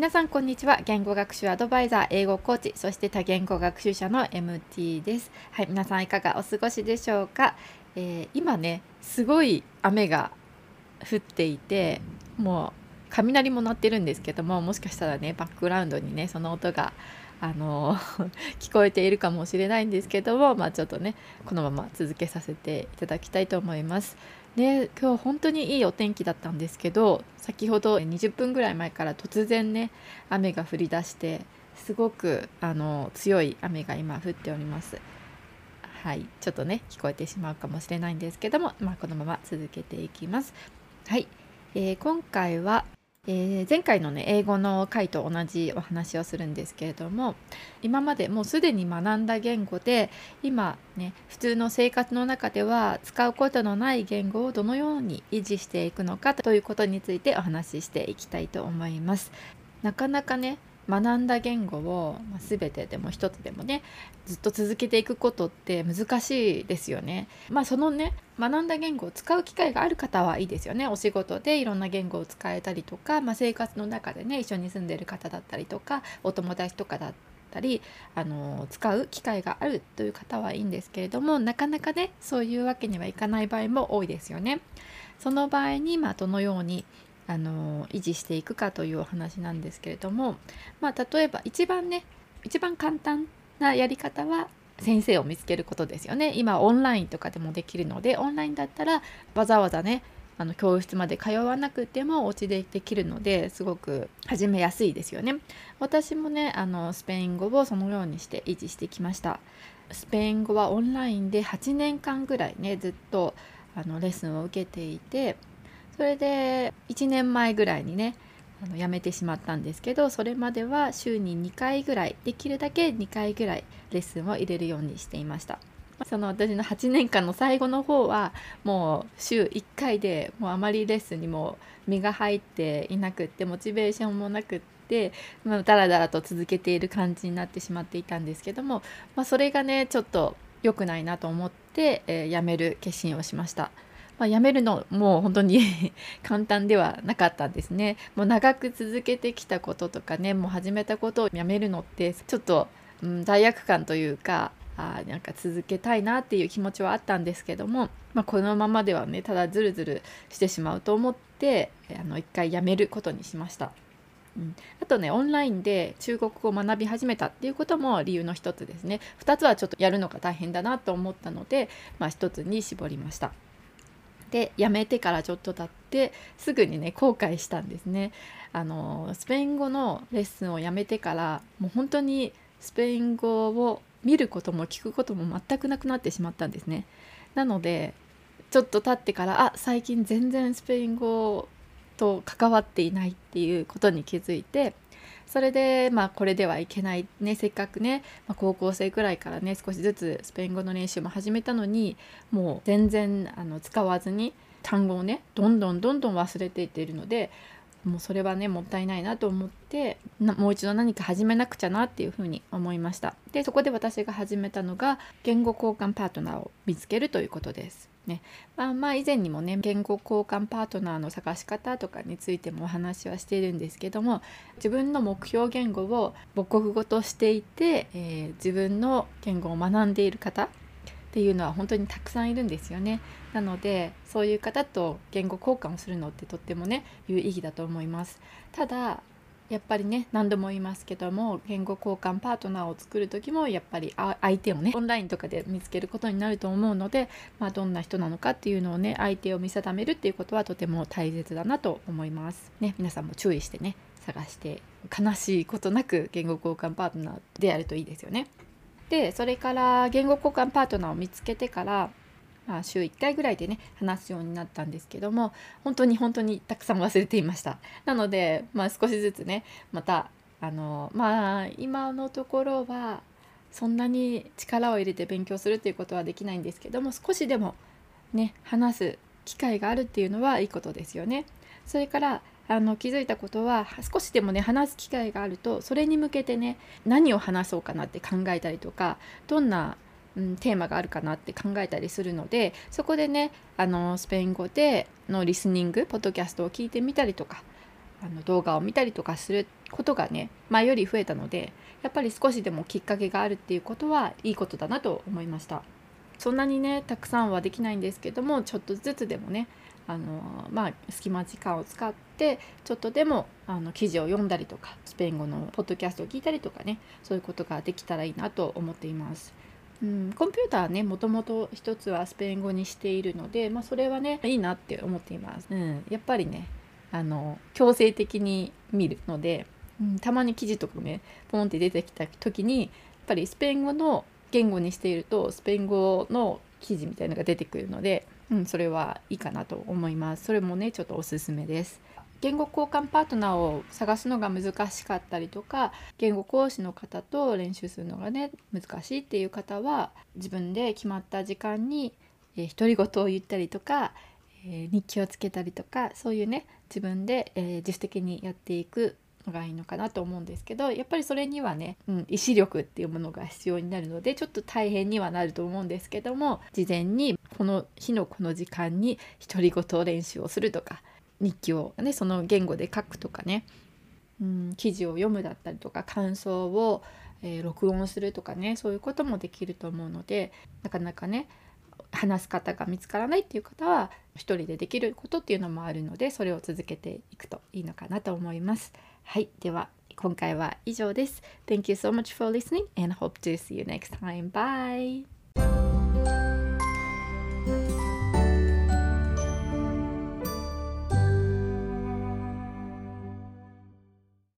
皆さんこんにちは。言語学習アドバイザー英語コーチそして多言語学習者の MT です。はい皆さんいかがお過ごしでしょうか、えー、今ねすごい雨が降っていてもう雷も鳴ってるんですけどももしかしたらねバックグラウンドにねその音があの 聞こえているかもしれないんですけどもまあちょっとねこのまま続けさせていただきたいと思います。で今日本当にいいお天気だったんですけど先ほど20分ぐらい前から突然ね雨が降り出してすごくあの強い雨が今降っております。はい、ちょっとね聞こえてしまうかもしれないんですけども、まあ、このまま続けていきます。はい、えー、今回はえー、前回のね英語の回と同じお話をするんですけれども今までもうすでに学んだ言語で今ね普通の生活の中では使うことのない言語をどのように維持していくのかということについてお話ししていきたいと思います。なかなかね学んだ言語を、全てでも一つでもねずっと続けていくことって難しいですよね。まあそのね学んだ言語を使う機会がある方はいいですよね。お仕事でいろんな言語を使えたりとか、まあ、生活の中でね一緒に住んでる方だったりとかお友達とかだったりあの使う機会があるという方はいいんですけれどもなかなかねそういうわけにはいかない場合も多いですよね。その場合に、まあ、どのようにあの維持していくかというお話なんですけれども、まあ、例えば一番ね一番簡単なやり方は先生を見つけることですよね。今オンラインとかでもできるのでオンラインだったらわざわざねあの教室まで通わなくてもお家でできるのですごく始めやすいですよね。私もねあのスペイン語をそのようにして維持してきました。スペイン語はオンラインで8年間ぐらいねずっとあのレッスンを受けていてそれで1年前ぐらいにねあの辞めてしまったんですけどそれまでは週に2回ぐらいできるだけ2回ぐらいレッスンを入れるようにしていましたその私の8年間の最後の方はもう週1回でもうあまりレッスンにも身が入っていなくってモチベーションもなくって、まあ、だらだらと続けている感じになってしまっていたんですけども、まあ、それがねちょっと良くないなと思って、えー、やめる決心をしました。まあ、辞めるのもう本当に 簡単ではなかったんですね。もう長く続けてきたこととかねもう始めたことをやめるのってちょっと、うん、罪悪感というかあなんか続けたいなっていう気持ちはあったんですけども、まあ、このままではねただズルズルしてしまうと思ってあの一回やめることにしました。うん、あとねオンラインで中国語を学び始めたっていうことも理由の一つですね2つはちょっとやるのが大変だなと思ったので、まあ、1つに絞りました。で辞めてからちょっと経ってすぐにね後悔したんですね。あのスペイン語のレッスンをやめてからもう本当にスペイン語を見ることも聞くことも全くなくなってしまったんですね。なのでちょっと経ってからあ最近全然スペイン語と関わっていないっていうことに気づいてそれでまあこれではいけないね。せっかくね、まあ、高校生くらいからね少しずつスペイン語の練習も始めたのにもう全然あの使わずに単語をねどんどんどんどん忘れていっているのでもうそれはねもったいないなと思ってもう一度何か始めなくちゃなっていうふうに思いました。でそこで私が始めたのが言語交換パートナーを見つけるということです。ねまあ、まあ以前にもね言語交換パートナーの探し方とかについてもお話はしているんですけども自分の目標言語を母国語としていて、えー、自分の言語を学んでいる方っていうのは本当にたくさんいるんですよね。なのでそういう方と言語交換をするのってとってもね有意義だと思います。ただやっぱりね何度も言いますけども言語交換パートナーを作る時もやっぱり相手をねオンラインとかで見つけることになると思うので、まあ、どんな人なのかっていうのをね相手を見定めるっていうことはとても大切だなと思います。ね、皆さんも注意してね探して悲しいことなく言語交換パートナーであるといいですよね。でそれから言語交換パートナーを見つけてからまあ、週1回ぐらいでね話すようになったんですけども本当に本当にたくさん忘れていましたなので、まあ、少しずつねまたあのまあ今のところはそんなに力を入れて勉強するっていうことはできないんですけども少しでもね話す機会があるっていうのはいいことですよね。それからあの気づいたことは少しでもね話す機会があるとそれに向けてね何を話そうかなって考えたりとかどんなうん、テーマがあるかなって考えたりするのでそこでねあのスペイン語でのリスニングポッドキャストを聞いてみたりとかあの動画を見たりとかすることがね前より増えたのでやっぱり少しでもきっかけがあるっていうことはいいことだなと思いましたそんなにねたくさんはできないんですけどもちょっとずつでもねあのまあ隙間時間を使ってちょっとでもあの記事を読んだりとかスペイン語のポッドキャストを聞いたりとかねそういうことができたらいいなと思っています。うん、コンピューターはねもともと一つはスペイン語にしているので、まあ、それはねいいなって思っています。うん、やっぱりねあの強制的に見るので、うん、たまに記事とかねポンって出てきた時にやっぱりスペイン語の言語にしているとスペイン語の記事みたいなのが出てくるので、うん、それはいいかなと思います。それもねちょっとおすすめです言語交換パートナーを探すのが難しかったりとか言語講師の方と練習するのがね難しいっていう方は自分で決まった時間に独り言を言ったりとか、えー、日記をつけたりとかそういうね自分で、えー、自主的にやっていくのがいいのかなと思うんですけどやっぱりそれにはね、うん、意志力っていうものが必要になるのでちょっと大変にはなると思うんですけども事前にこの日のこの時間に独り言練習をするとか日記を、ね、その言語で書くとかね、うん、記事を読むだったりとか感想を、えー、録音するとかねそういうこともできると思うのでなかなかね話す方が見つからないっていう方は一人でできることっていうのもあるのでそれを続けていくといいのかなと思います。はい、では今回は以上です。Thank you so much for listening and hope to see you next time. Bye!